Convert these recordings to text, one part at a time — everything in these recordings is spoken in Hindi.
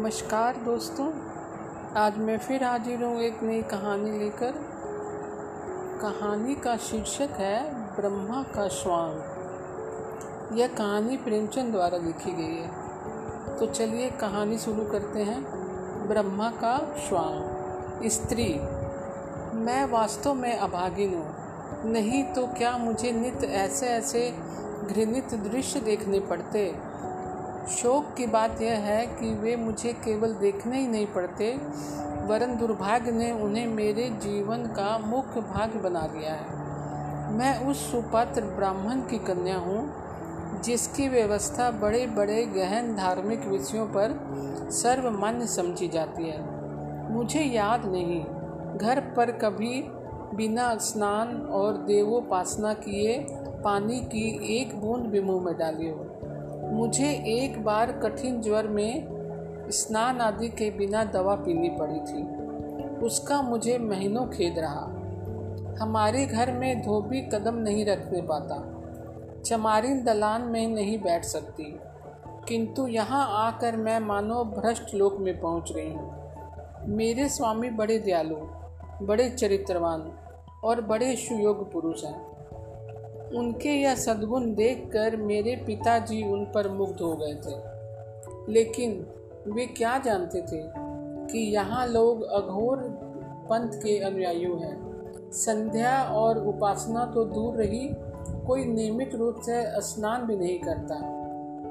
नमस्कार दोस्तों। आज मैं फिर हाजिर हूँ एक नई कहानी लेकर। कहानी का शीर्षक है, ब्रह्मा का श्वान। यह कहानी प्रेमचंद द्वारा लिखी गई है। तो चलिए कहानी शुरू करते हैं, ब्रह्मा का श्वान। स्त्री, मैं वास्तव में अभागिन हूँ। नहीं तो क्या मुझे नित्य ऐसे ऐसे घृणित दृश्य देखने पड़ते? शोक की बात यह है कि वे मुझे केवल देखने ही नहीं पड़ते, वरन दुर्भाग्य ने उन्हें मेरे जीवन का मुख्य भाग बना दिया है। मैं उस सुपात्र ब्राह्मण की कन्या हूँ, जिसकी व्यवस्था बड़े बड़े गहन धार्मिक विषयों पर सर्वमान्य समझी जाती है। मुझे याद नहीं, घर पर कभी बिना स्नान और देवोपासना किए पानी की एक बूंद भी मुँह में डाली हो। मुझे एक बार कठिन ज्वर में स्नान आदि के बिना दवा पीनी पड़ी थी। उसका मुझे महीनों खेद रहा। हमारे घर में धोबी कदम नहीं रखने पाता। चमारिन दलान में नहीं बैठ सकती। किंतु यहाँ आकर मैं मानो भ्रष्ट लोक में पहुँच गई हूँ। मेरे स्वामी बड़े दयालु, बड़े चरित्रवान और बड़े सुयोग पुरुष हैं। उनके यह सद्गुण देखकर मेरे पिताजी उन पर मुग्ध हो गए थे। लेकिन वे क्या जानते थे कि यहाँ लोग अघोर पंथ के अनुयायी हैं। संध्या और उपासना तो दूर रही, कोई नियमित रूप से स्नान भी नहीं करता।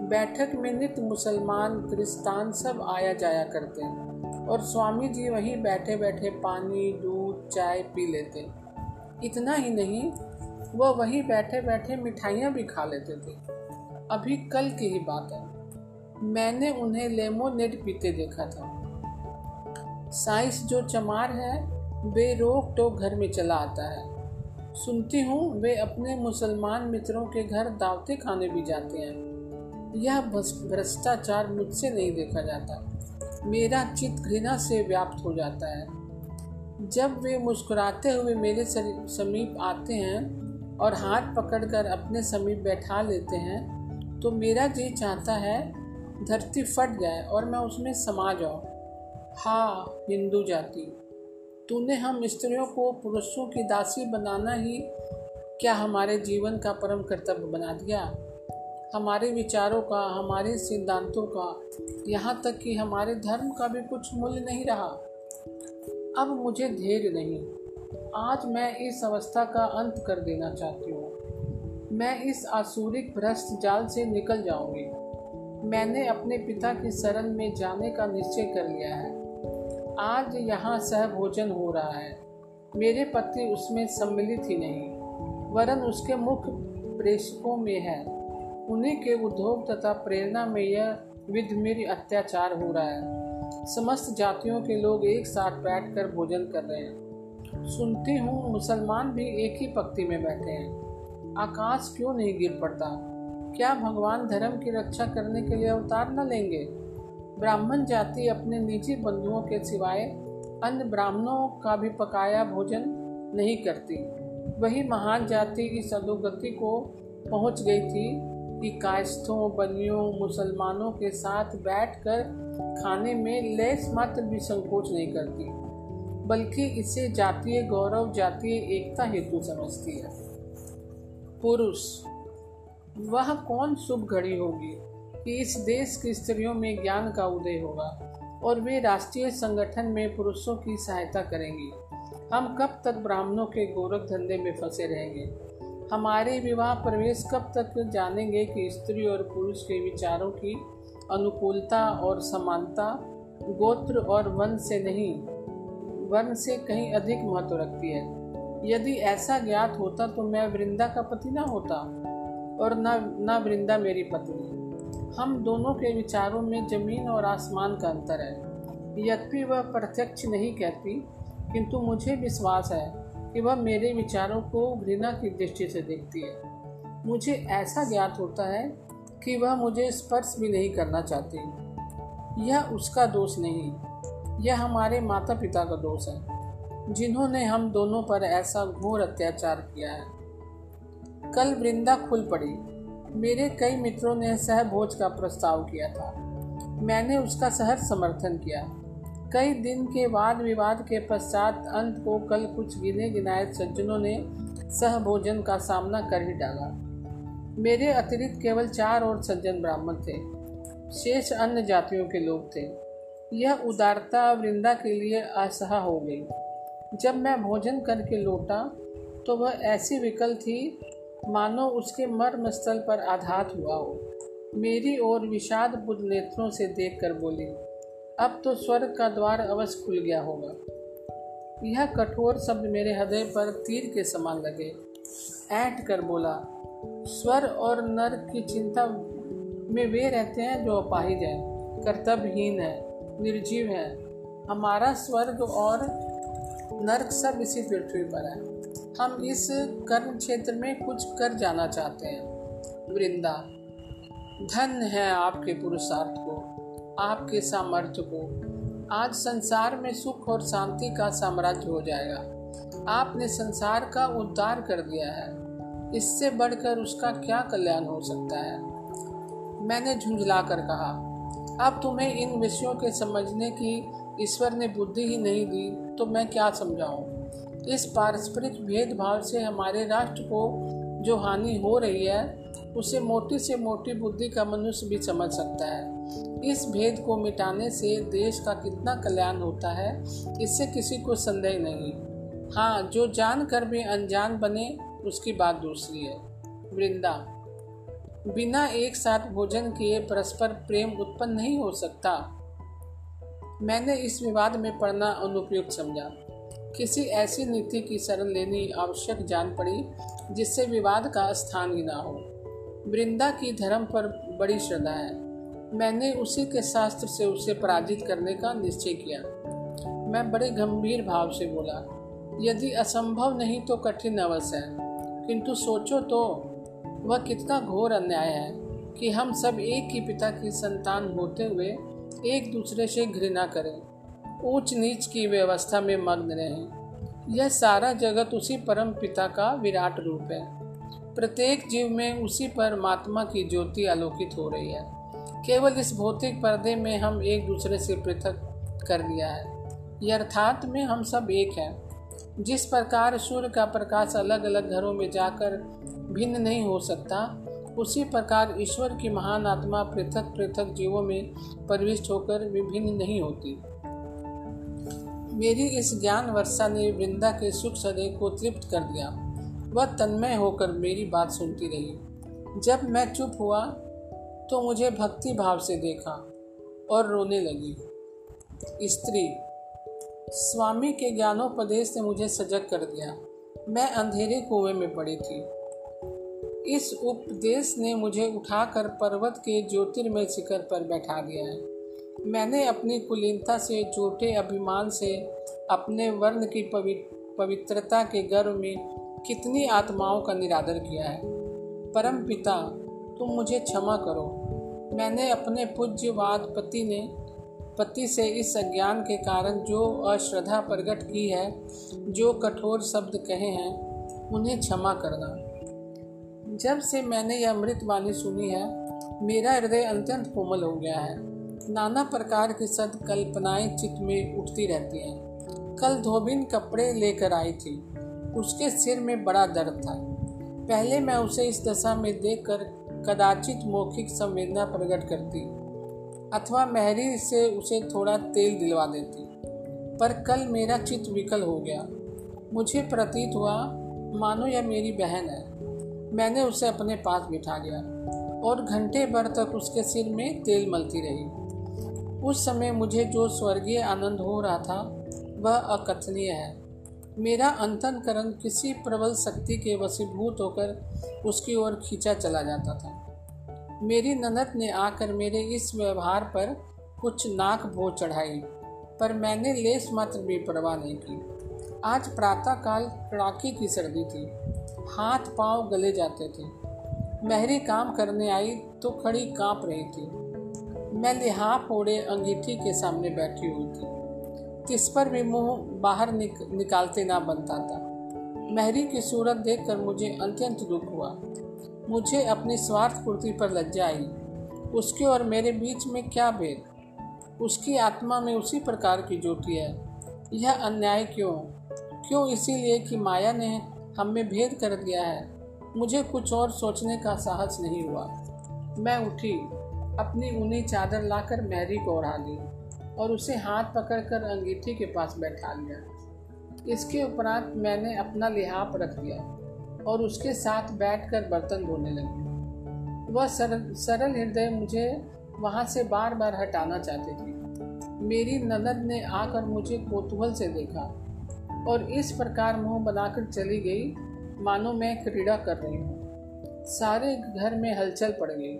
बैठक में नित्य मुसलमान, क्रिस्तान सब आया जाया करते हैं और स्वामी जी वहीं बैठे बैठे पानी, दूध, चाय पी लेते। इतना ही नहीं वह वहीं बैठे बैठे मिठाइयाँ भी खा लेते थे। अभी कल की ही बात है। मैंने उन्हें लेमोनेड पीते देखा था। साइंस जो चमार है, वे रोक टोक घर में चला आता है। सुनती हूँ, वे अपने मुसलमान मित्रों के घर दावते खाने भी जाते हैं। यह भ्रष्टाचार मुझसे नहीं देखा जाता। मेरा चित घृणा से व्याप्त हो जाता है। जब वे मुस्कुराते हुए मेरे समीप आते हैं और हाथ पकड़कर अपने समीप बैठा लेते हैं तो मेरा जी चाहता है, धरती फट जाए और मैं उसमें समा जाऊँ। हाँ हिंदू जाति, तूने हम स्त्रियों को पुरुषों की दासी बनाना ही क्या हमारे जीवन का परम कर्तव्य बना दिया? हमारे विचारों का, हमारे सिद्धांतों का, यहाँ तक कि हमारे धर्म का भी कुछ मूल्य नहीं रहा। अब मुझे धैर्य नहीं। आज मैं इस अवस्था का अंत कर देना चाहती हूँ। मैं इस आसुरिक भ्रष्ट जाल से निकल जाऊँगी। मैंने अपने पिता की शरण में जाने का निश्चय कर लिया है। आज यहाँ सह भोजन हो रहा है। मेरे पति उसमें सम्मिलित ही नहीं, वरन उसके मुख्य प्रेषकों में है। उन्हीं के उद्योग तथा प्रेरणा में यह विधमिर अत्याचार हो रहा है। समस्त जातियों के लोग एक साथ बैठकर भोजन कर रहे हैं। सुनती हूँ मुसलमान भी एक ही पक्ति में बैठे हैं। आकाश क्यों नहीं गिर पड़ता? क्या भगवान धर्म की रक्षा करने के लिए अवतार न लेंगे? ब्राह्मण जाति अपने निजी बंधुओं के सिवाय अन्य ब्राह्मणों का भी पकाया भोजन नहीं करती। वही महान जाति इस सदोगति को पहुँच गई थी कि कायस्थों बलियों मुसलमानों के साथ बैठकर खाने में लेस मात्र भी संकोच नहीं करती। बल्कि इसे जातीय गौरव, जातीय एकता हेतु समझती है। पुरुष, वह कौन शुभ घड़ी होगी कि इस देश की स्त्रियों में ज्ञान का उदय होगा और वे राष्ट्रीय संगठन में पुरुषों की सहायता करेंगी? हम कब तक ब्राह्मणों के गोरख धंधे में फंसे रहेंगे? हमारे विवाह प्रवेश कब तक जानेंगे कि स्त्री और पुरुष के विचारों की अनुकूलता और समानता गोत्र और वन से नहीं वर्ण से कहीं अधिक महत्व रखती है। यदि ऐसा ज्ञात होता तो मैं वृंदा का पति ना होता और न न वृंदा मेरी पत्नी। हम दोनों के विचारों में ज़मीन और आसमान का अंतर है। यद्यपि वह प्रत्यक्ष नहीं कहती, किंतु मुझे विश्वास है कि वह मेरे विचारों को घृणा की दृष्टि से देखती है। मुझे ऐसा ज्ञात होता है कि वह मुझे स्पर्श भी नहीं करना चाहती। यह उसका दोष नहीं। यह हमारे माता पिता का दोष है, जिन्होंने हम दोनों पर ऐसा घोर अत्याचार किया है। कल वृंदा खुल पड़ी। मेरे कई मित्रों ने सहभोज का प्रस्ताव किया था। मैंने उसका सहज समर्थन किया। कई दिन के वाद विवाद के पश्चात अंत को कल कुछ गिने गिनाए सज्जनों ने सह भोजन का सामना कर ही डाला। मेरे अतिरिक्त केवल चार और सज्जन ब्राह्मण थे। शेष अन्य जातियों के लोग थे। यह उदारता वृंदा के लिए असहा हो गई। जब मैं भोजन करके लौटा तो वह ऐसी विकल थी, मानो उसके मर्म स्थल पर आघात हुआ हो। मेरी ओर विषाद बुद्ध नेत्रों से देख कर बोली, अब तो स्वर्ग का द्वार अवश्य खुल गया होगा। यह कठोर शब्द मेरे हृदय पर तीर के समान लगे। ऐट कर बोला, स्वर और नर की चिंता में वे रहते हैं जो अपाहिज हैं, कर्तव्यहीन है। निर्जीव है। हमारा स्वर्ग और नर्क सब इसी पृथ्वी पर है। हम इस कर्म क्षेत्र में कुछ कर जाना चाहते हैं। वृंदा, धन है आपके पुरुषार्थ को, आपके सामर्थ्य को। आज संसार में सुख और शांति का साम्राज्य हो जाएगा। आपने संसार का उद्धार कर दिया है। इससे बढ़कर उसका क्या कल्याण हो सकता है? मैंने झुंझला कर कहा अब तुम्हें इन विषयों के समझने की ईश्वर ने बुद्धि ही नहीं दी तो मैं क्या समझाऊं? इस पारस्परिक भेदभाव से हमारे राष्ट्र को जो हानि हो रही है, उसे मोटी से मोटी बुद्धि का मनुष्य भी समझ सकता है। इस भेद को मिटाने से देश का कितना कल्याण होता है, इससे किसी को संदेह नहीं। हाँ जो जान कर भी अनजान बने, उसकी बात दूसरी है। वृंदा बिना एक साथ भोजन किए परस्पर प्रेम उत्पन्न नहीं हो सकता। मैंने इस विवाद में पढ़ना अनुपयुक्त समझा। किसी ऐसी नीति की शरण लेनी आवश्यक जान पड़ी, जिससे विवाद का स्थान ही ना हो। वृंदा की धर्म पर बड़ी श्रद्धा है। मैंने उसी के शास्त्र से उसे पराजित करने का निश्चय किया। मैं बड़े गंभीर भाव से बोला, यदि असंभव नहीं तो कठिन अवश्य है। किंतु सोचो तो वह कितना घोर अन्याय है कि हम सब एक ही पिता की संतान होते हुए एक दूसरे से घृणा करें। ऊंच नीच की व्यवस्था में मग्न रहें। यह सारा जगत उसी परम पिता का विराट रूप है। प्रत्येक जीव में उसी परमात्मा की ज्योति आलोकित हो रही है। केवल इस भौतिक पर्दे में हम एक दूसरे से पृथक कर दिया है। यथार्थ में हम सब एक हैं। जिस प्रकार सूर्य का प्रकाश अलग अलग घरों में जाकर भिन्न नहीं हो सकता। उसी प्रकार ईश्वर की महान आत्मा पृथक पृथक जीवों में प्रविष्ट होकर विभिन्न नहीं होती। मेरी इस ज्ञान वर्षा ने वृंदा के सुख सदय को तृप्त कर दिया। वह तन्मय होकर मेरी बात सुनती रही। जब मैं चुप हुआ तो मुझे भक्ति भाव से देखा और रोने लगी। स्त्री, स्वामी के ज्ञानोपदेश ने मुझे सजग कर दिया। मैं अंधेरे कुएँ में पड़ी थी। इस उपदेश ने मुझे उठाकर पर्वत के ज्योतिर्मय शिखर पर बैठा दिया है। मैंने अपनी कुलीनता से छोटे अभिमान से, अपने वर्ण की पवित्रता के गर्व में कितनी आत्माओं का निरादर किया है। परम पिता, तुम मुझे क्षमा करो। मैंने अपने पूज्यवाद पति ने, पति से इस अज्ञान के कारण जो अश्रद्धा प्रकट की है, जो कठोर शब्द कहे हैं, उन्हें क्षमा करना। जब से मैंने यह अमृत वाणी सुनी है, मेरा हृदय अत्यंत कोमल हो गया है। नाना प्रकार की सद कल्पनाएँ चित्त में उठती रहती हैं। कल धोबिन कपड़े लेकर आई थी। उसके सिर में बड़ा दर्द था। पहले मैं उसे इस दशा में देखकर कदाचित मौखिक संवेदना प्रकट करती, अथवा मेहरी से उसे थोड़ा तेल दिलवा देती। पर कल मेरा चित्त विकल हो गया। मुझे प्रतीत हुआ, मानो यह मेरी बहन है। मैंने उसे अपने पास बिठा लिया और घंटे भर तक उसके सिर में तेल मलती रही। उस समय मुझे जो स्वर्गीय आनंद हो रहा था, वह अकथनीय है। मेरा अंतनकरण किसी प्रबल शक्ति के वसीभूत होकर उसकी ओर खींचा चला जाता था। मेरी ननद ने आकर मेरे इस व्यवहार पर कुछ नाक भो चढ़ाई, पर मैंने लेस मात्र भी परवाह नहीं की। आज प्रातःकाल कड़ाके की सर्दी थी। हाथ पाँव गले जाते थे। महरी काम करने आई तो खड़ी काँप रही थी। मैं लिहाफ ओढ़े अंगीठी के सामने बैठी हुई थी। किस पर भी मुँह बाहर निक, निकालते ना बनता था। महरी की सूरत देखकर मुझे अत्यंत दुख हुआ। मुझे अपनी स्वार्थ पूर्ति पर लज्जा आई। उसके और मेरे बीच में क्या भेद? उसकी आत्मा में उसी प्रकार की ज्योति है। यह अन्याय क्यों? क्यों इसीलिए कि माया ने हम में भेद कर दिया है। मुझे कुछ और सोचने का साहस नहीं हुआ। मैं उठी, अपनी ऊनी चादर लाकर मैरी को ओढ़ा ली और उसे हाथ पकड़कर अंगीठी के पास बैठा लिया। इसके उपरांत मैंने अपना लिहाफ रख दिया और उसके साथ बैठकर बर्तन धोने लगी। वह सरल सरल हृदय मुझे वहाँ से बार बार हटाना चाहती थी। मेरी ननद ने आकर मुझे कोतूहल से देखा। और इस प्रकार मुँह बनाकर चली गई। मानो मैं क्रीड़ा कर रही हूँ। सारे घर में हलचल पड़ गई।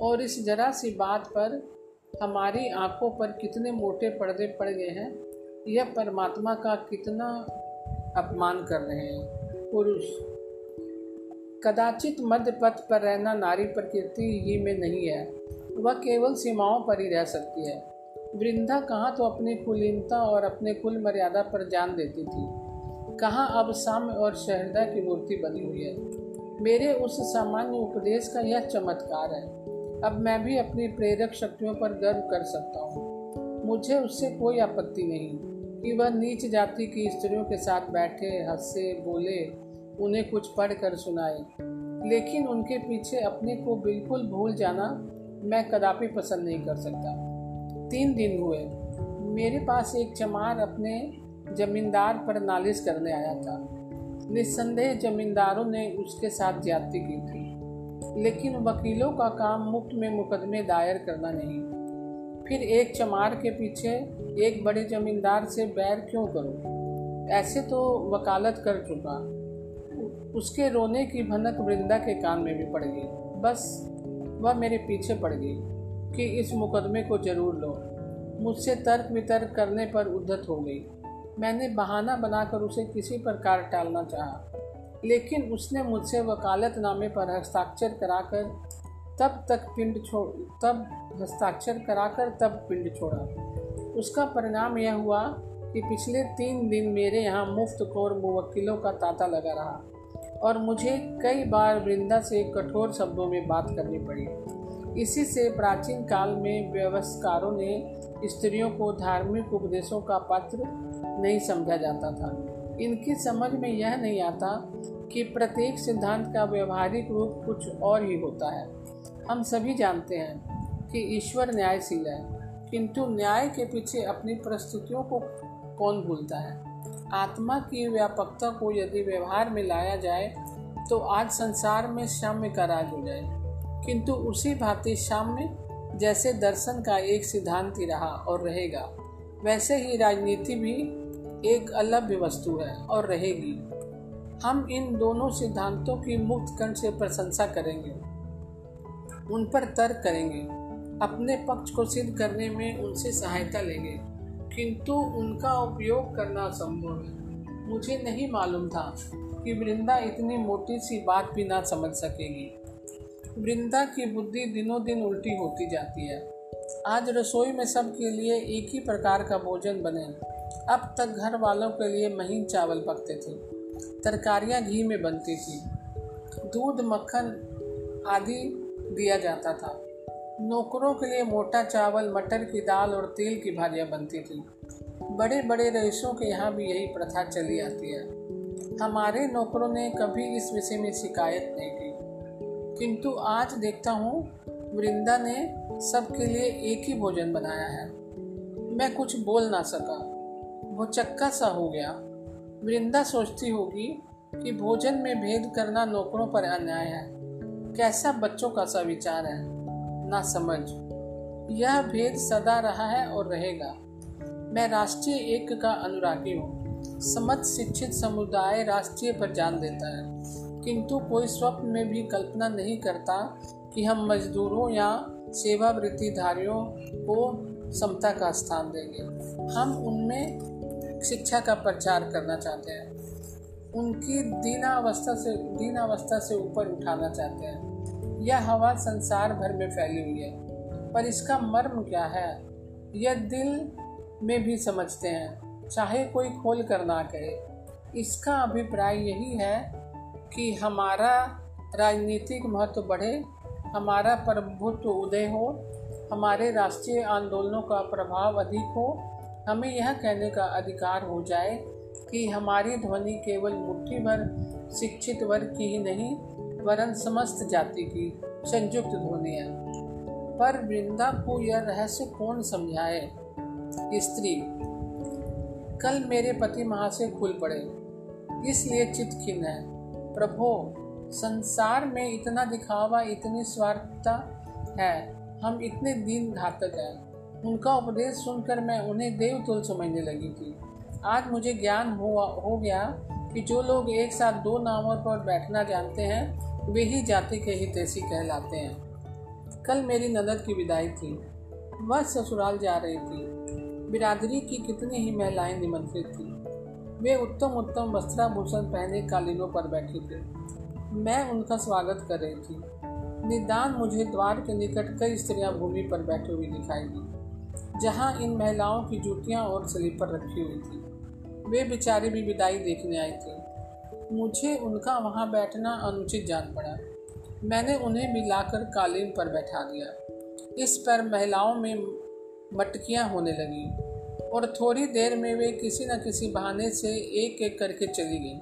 और इस जरा सी बात पर हमारी आँखों पर कितने मोटे पर्दे पड़ गए हैं, यह परमात्मा का कितना अपमान कर रहे हैं। पुरुष, कदाचित मध्य पथ पर रहना नारी प्रकृति ही में नहीं है। वह केवल सीमाओं पर ही रह सकती है। वृंदा कहाँ तो अपनी कुलीनता और अपने कुल मर्यादा पर जान देती थी? कहाँ अब साम्य और शहरदा की मूर्ति बनी हुई है? मेरे उस सामान्य उपदेश का यह चमत्कार है। अब मैं भी अपनी प्रेरक शक्तियों पर गर्व कर सकता हूँ। मुझे उससे कोई आपत्ति नहीं कि वह नीच जाति की स्त्रियों के साथ बैठे, हंसे, बोले, उन्हें कुछ पढ़ कर सुनाए। लेकिन उनके पीछे अपने को बिल्कुल भूल जाना मैं कदापि पसंद नहीं कर सकता। तीन दिन हुए। मेरे पास एक चमार अपने जमींदार पर नालिश करने आया था। निस्संदेह जमींदारों ने उसके साथ ज्यादती की थी, लेकिन वकीलों का काम मुफ़्त में मुकदमे दायर करना नहीं। फिर एक चमार के पीछे एक बड़े जमींदार से बैर क्यों करो? ऐसे तो वकालत कर चुका। उसके रोने की भनक वृंदा के कान में भी पड़ गई। बस, वह मेरे पीछे पड़ गई। कि इस मुकदमे को ज़रूर लो। मुझसे तर्क वितर्क करने पर उद्धत हो गई। मैंने बहाना बनाकर उसे किसी प्रकार टालना चाहा, लेकिन उसने मुझसे वकालतनामे पर हस्ताक्षर कराकर तब तक पिंड छोड़ तब हस्ताक्षर कराकर तब पिंड छोड़ा। उसका परिणाम यह हुआ कि पिछले तीन दिन मेरे यहाँ मुफ़्त खोर मुवक्किलों का तांता लगा रहा और मुझे कई बार वृंदा से कठोर शब्दों में बात करनी पड़ी। इसी से प्राचीन काल में व्यवस्थकारों ने स्त्रियों को धार्मिक उपदेशों का पात्र नहीं समझा जाता था। इनकी समझ में यह नहीं आता कि प्रत्येक सिद्धांत का व्यवहारिक रूप कुछ और ही होता है। हम सभी जानते हैं कि ईश्वर न्यायशील है, किंतु न्याय के पीछे अपनी परिस्थितियों को कौन भूलता है? आत्मा की व्यापकता को यदि व्यवहार में लाया जाए तो आज संसार में साम्य का राज हो जाए। किंतु उसी भांति साम्य जैसे दर्शन का एक सिद्धांत ही रहा और रहेगा, वैसे ही राजनीति भी एक अलग वस्तु है और रहेगी। हम इन दोनों सिद्धांतों की मुक्त कंठ से प्रशंसा करेंगे, उन पर तर्क करेंगे, अपने पक्ष को सिद्ध करने में उनसे सहायता लेंगे, किंतु उनका उपयोग करना संभव है। मुझे नहीं मालूम था कि वृंदा इतनी मोटी सी बात भी ना समझ सकेगी। वृंदा की बुद्धि दिनों दिन उल्टी होती जाती है। आज रसोई में सबके लिए एक ही प्रकार का भोजन बने। अब तक घर वालों के लिए महीन चावल पकते थे। तरकारियाँ घी में बनती थी। दूध, मक्खन आदि दिया जाता था। नौकरों के लिए मोटा चावल, मटर की दाल और तेल की भाजियाँ बनती थी। बड़े बड़े रईसों के यहाँ भी यही प्रथा चली आती है। हमारे नौकरों ने कभी इस विषय में शिकायत नहीं की। किंतु आज देखता हूँ, वृंदा ने सबके लिए एक ही भोजन बनाया है। मैं कुछ बोल ना सका। वो चक्का सा हो गया। वृंदा सोचती होगी कि भोजन में भेद करना नौकरों पर अन्याय है। कैसा बच्चों का सा विचार है? ना समझ। यह भेद सदा रहा है और रहेगा। मैं राष्ट्रीय एक का अनुरागी हूँ। समझ शिक्षित समुदाय राष्ट्रीय पर जान देता है। किंतु कोई स्वप्न में भी कल्पना नहीं करता कि हम मजदूरों या सेवावृत्तिधारियों को समता का स्थान देंगे। हम उनमें शिक्षा का प्रचार करना चाहते हैं। उनकी दीनावस्था से दीनावस्था से ऊपर उठाना चाहते हैं। यह हवा संसार भर में फैली हुई है, पर इसका मर्म क्या है? यह दिल में भी समझते हैं, चाहे कोई खोल कर ना कहे। इसका अभिप्राय यही है कि हमारा राजनीतिक महत्व बढ़े, हमारा प्रभुत्व उदय हो, हमारे राष्ट्रीय आंदोलनों का प्रभाव अधिक हो, हमें यह कहने का अधिकार हो जाए कि हमारी ध्वनि केवल मुट्ठी भर शिक्षित वर्ग की ही नहीं, वरन समस्त जाति की संयुक्त ध्वनि है। पर वृंदा को यह रहस्य कौन समझाए? स्त्री। कल मेरे पति महाशय खुल पड़े, इसलिए चित खिन है। प्रभो, संसार में इतना दिखावा, इतनी स्वार्थता है। हम इतने दीन घातक हैं। उनका उपदेश सुनकर मैं उन्हें देवतुल समझने लगी थी। आज मुझे ज्ञान हुआ, हो गया कि जो लोग एक साथ दो नावों पर बैठना जानते हैं, वे ही जाति के हितैषी कहलाते हैं। कल मेरी ननद की विदाई थी। वह ससुराल जा रही थी। बिरादरी की कितनी ही महिलाएँ निमंत्रित थी। वे उत्तम उत्तम वस्त्राभूषण पहने कालीनों पर बैठे थे। मैं उनका स्वागत कर रही थी। निदान मुझे द्वार के निकट कई स्त्रियाँ भूमि पर बैठी हुई दिखाई दी, जहाँ इन महिलाओं की जूतियाँ और स्लीपर रखी हुई थी। वे बेचारे भी विदाई देखने आई थी। मुझे उनका वहाँ बैठना अनुचित जान पड़ा। मैंने उन्हें भी लाकर कालीन पर बैठा दिया। इस पर महिलाओं में मटकियाँ होने लगी। और थोड़ी देर में वे किसी न किसी बहाने से एक एक करके चली गई।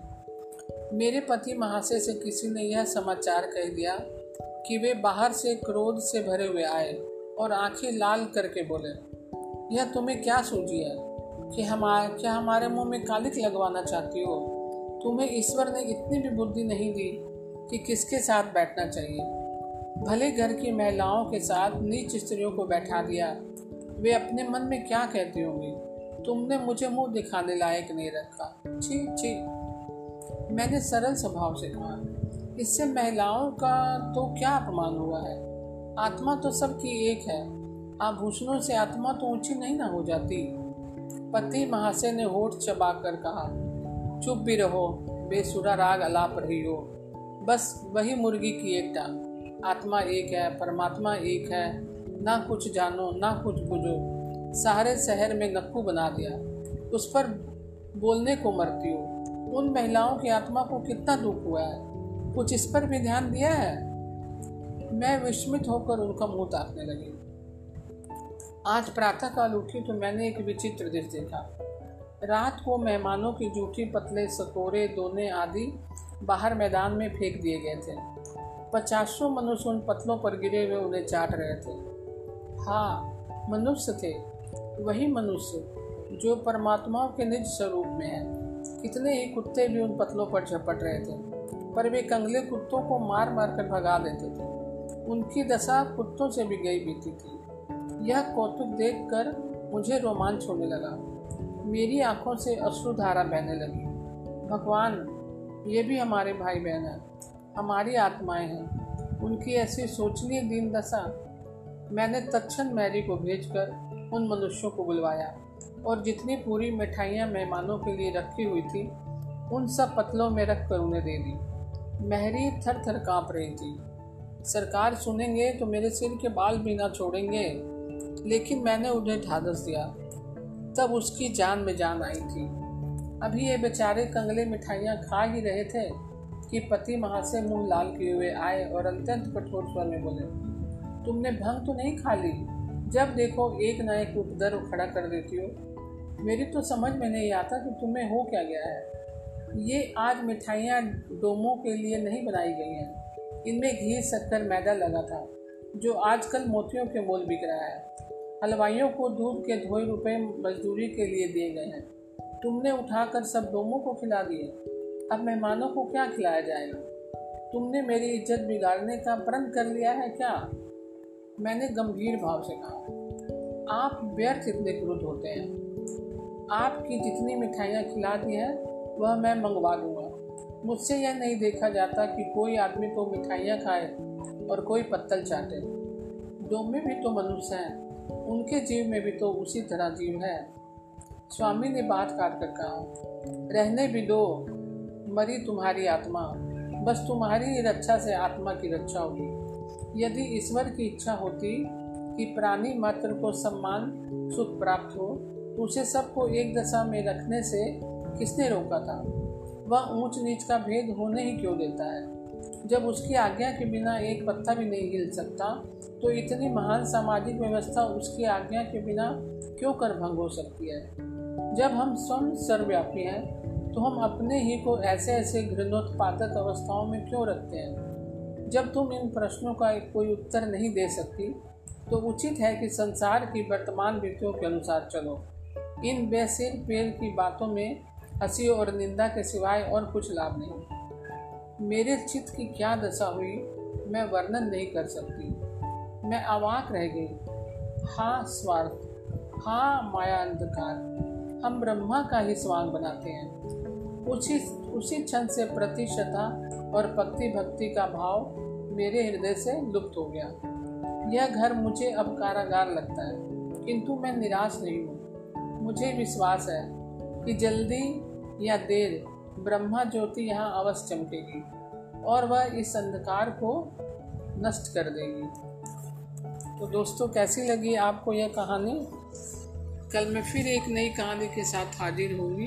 मेरे पति महाशय से किसी ने यह समाचार कह दिया कि वे बाहर से क्रोध से भरे हुए आए और आँखें लाल करके बोले, यह तुम्हें क्या सूझी है? कि हमारे क्या हमारे मुँह में कालिक लगवाना चाहती हो? तुम्हें ईश्वर ने इतनी भी बुद्धि नहीं दी कि किसके साथ बैठना चाहिए? भले घर की महिलाओं के साथ नीच स्त्रियों को बैठा दिया, वे अपने मन में क्या कहती होंगी? तुमने मुझे मुँह दिखाने लायक नहीं रखा। छी छी। मैंने सरल स्वभाव से कहा, इससे महिलाओं का तो क्या अपमान हुआ है? आत्मा तो सबकी एक है। आभूषणों से आत्मा तो ऊँची नहीं ना हो जाती। पति महाशय ने होठ चबा कर कहा, चुप भी रहो, बेसुरा राग अलाप रही हो। बस वही मुर्गी की एक टांग आत्मा एक है, परमात्मा एक है। ना कुछ जानो, ना कुछ बुझो। सारे शहर में नक्कू बना दिया। उस पर बोलने को मरती हो। उन महिलाओं की आत्मा को कितना दुख हुआ है। कुछ इस पर भी ध्यान दिया है? मैं विस्मित होकर उनका मुँह ताकने लगी। आज प्रातः काल उठी तो मैंने एक विचित्र दृश्य देखा। रात को मेहमानों की जूठी, पतले सकोरे, दोने आदि बाहर मैदान में फेंक दिए गए थे। पचासों मनुष्य उन पतलों पर गिरे हुए उन्हें चाट रहे थे। हाँ मनुष्य थे। वही मनुष्य जो परमात्माओं के निज स्वरूप में है। कितने ही कुत्ते भी उन पतलों पर झपट रहे थे, पर वे कंगले कुत्तों को मार मार कर भगा देते थे। उनकी दशा कुत्तों से भी गई बीती थी। यह कौतुक देखकर मुझे रोमांच होने लगा। मेरी आँखों से अश्रुधारा बहने लगी। भगवान, ये भी हमारे भाई बहन हैं। हमारी आत्माएँ हैं। उनकी ऐसी सोचनीय दीन दशा मैंने तत्न मैरी को भेजकर उन मनुष्यों को बुलवाया और जितनी पूरी मिठाइयाँ मेहमानों के लिए रखी हुई थी, उन सब पतलों में रख कर उन्हें दे दी। महरी थर थर काँप रही थी। सरकार सुनेंगे तो मेरे सिर के बाल भी ना छोड़ेंगे। लेकिन मैंने उन्हें ढादस दिया। तब उसकी जान में जान आई थी। अभी ये बेचारे कंगले मिठाइयाँ खा ही रहे थे कि पति महा से मुँह लाल किए हुए आए और अत्यंत कठोर स्वर में बोले, तुमने भंग तो नहीं खा ली? जब देखो एक ना एक उपद्रव खड़ा कर देती हो। मेरी तो समझ में नहीं आता कि तुम्हें हो क्या गया है। ये आज मिठाइयाँ डोमों के लिए नहीं बनाई गई हैं। इनमें घी, शक्कर, मैदा लगा था, जो आजकल मोतियों के मोल बिक रहा है। हलवाइयों को दूध के धोए रुपए मजदूरी के लिए दिए गए हैं। तुमने उठाकर सब डोमों को खिला दिए। अब मेहमानों को क्या खिलाया जाएगा? तुमने मेरी इज़्ज़त बिगाड़ने का प्रण कर लिया है क्या? मैंने गंभीर भाव से कहा, आप व्यर्थ इतने क्रोध होते हैं। आपकी जितनी मिठाइयाँ खिला दी हैं, वह मैं मंगवा दूँगा मुझसे यह नहीं देखा जाता कि कोई आदमी तो मिठाइयाँ खाए और कोई पत्तल चाटे। डोमे भी तो मनुष्य हैं, उनके जीव में भी तो उसी तरह जीव है। स्वामी ने बात काट कर कहा, रहने भी दो, मरी तुम्हारी आत्मा। बस तुम्हारी रक्षा से आत्मा की रक्षा होगी। यदि ईश्वर की इच्छा होती कि प्राणी मात्र को सम्मान, सुख प्राप्त हो तो उसे सबको एक दशा में रखने से किसने रोका था? वह ऊंच नीच का भेद होने ही क्यों देता है? जब उसकी आज्ञा के बिना एक पत्ता भी नहीं हिल सकता तो इतनी महान सामाजिक व्यवस्था उसकी आज्ञा के बिना क्यों कर भंग हो सकती है? जब हम स्वयं सर्वव्यापी हैं तो हम अपने ही को ऐसे ऐसे घृणोत्पादक अवस्थाओं में क्यों रखते हैं? जब तुम इन प्रश्नों का कोई उत्तर नहीं दे सकती तो उचित है कि संसार की वर्तमान रीतियों के अनुसार चलो। इन बेसिर पेड़ की बातों में हँसी और निंदा के सिवाय और कुछ लाभ नहीं। मेरे चित्त की क्या दशा हुई, मैं वर्णन नहीं कर सकती। मैं अवाक रह गई। हाँ स्वार्थ। हाँ माया अंधकार। हम ब्रह्मा का ही स्वांग बनाते हैं। उसी उसी क्षण से प्रतिशता और भक्ति भक्ति का भाव मेरे हृदय से लुप्त हो गया। यह घर मुझे अब कारागार लगता है, किंतु मैं निराश नहीं हूँ। मुझे विश्वास है कि जल्दी या देर ब्रह्मा ज्योति यहाँ अवश्य चमकेगी और वह इस अंधकार को नष्ट कर देगी। तो दोस्तों, कैसी लगी आपको यह कहानी? कल मैं फिर एक नई कहानी के साथ हाजिर होंगी।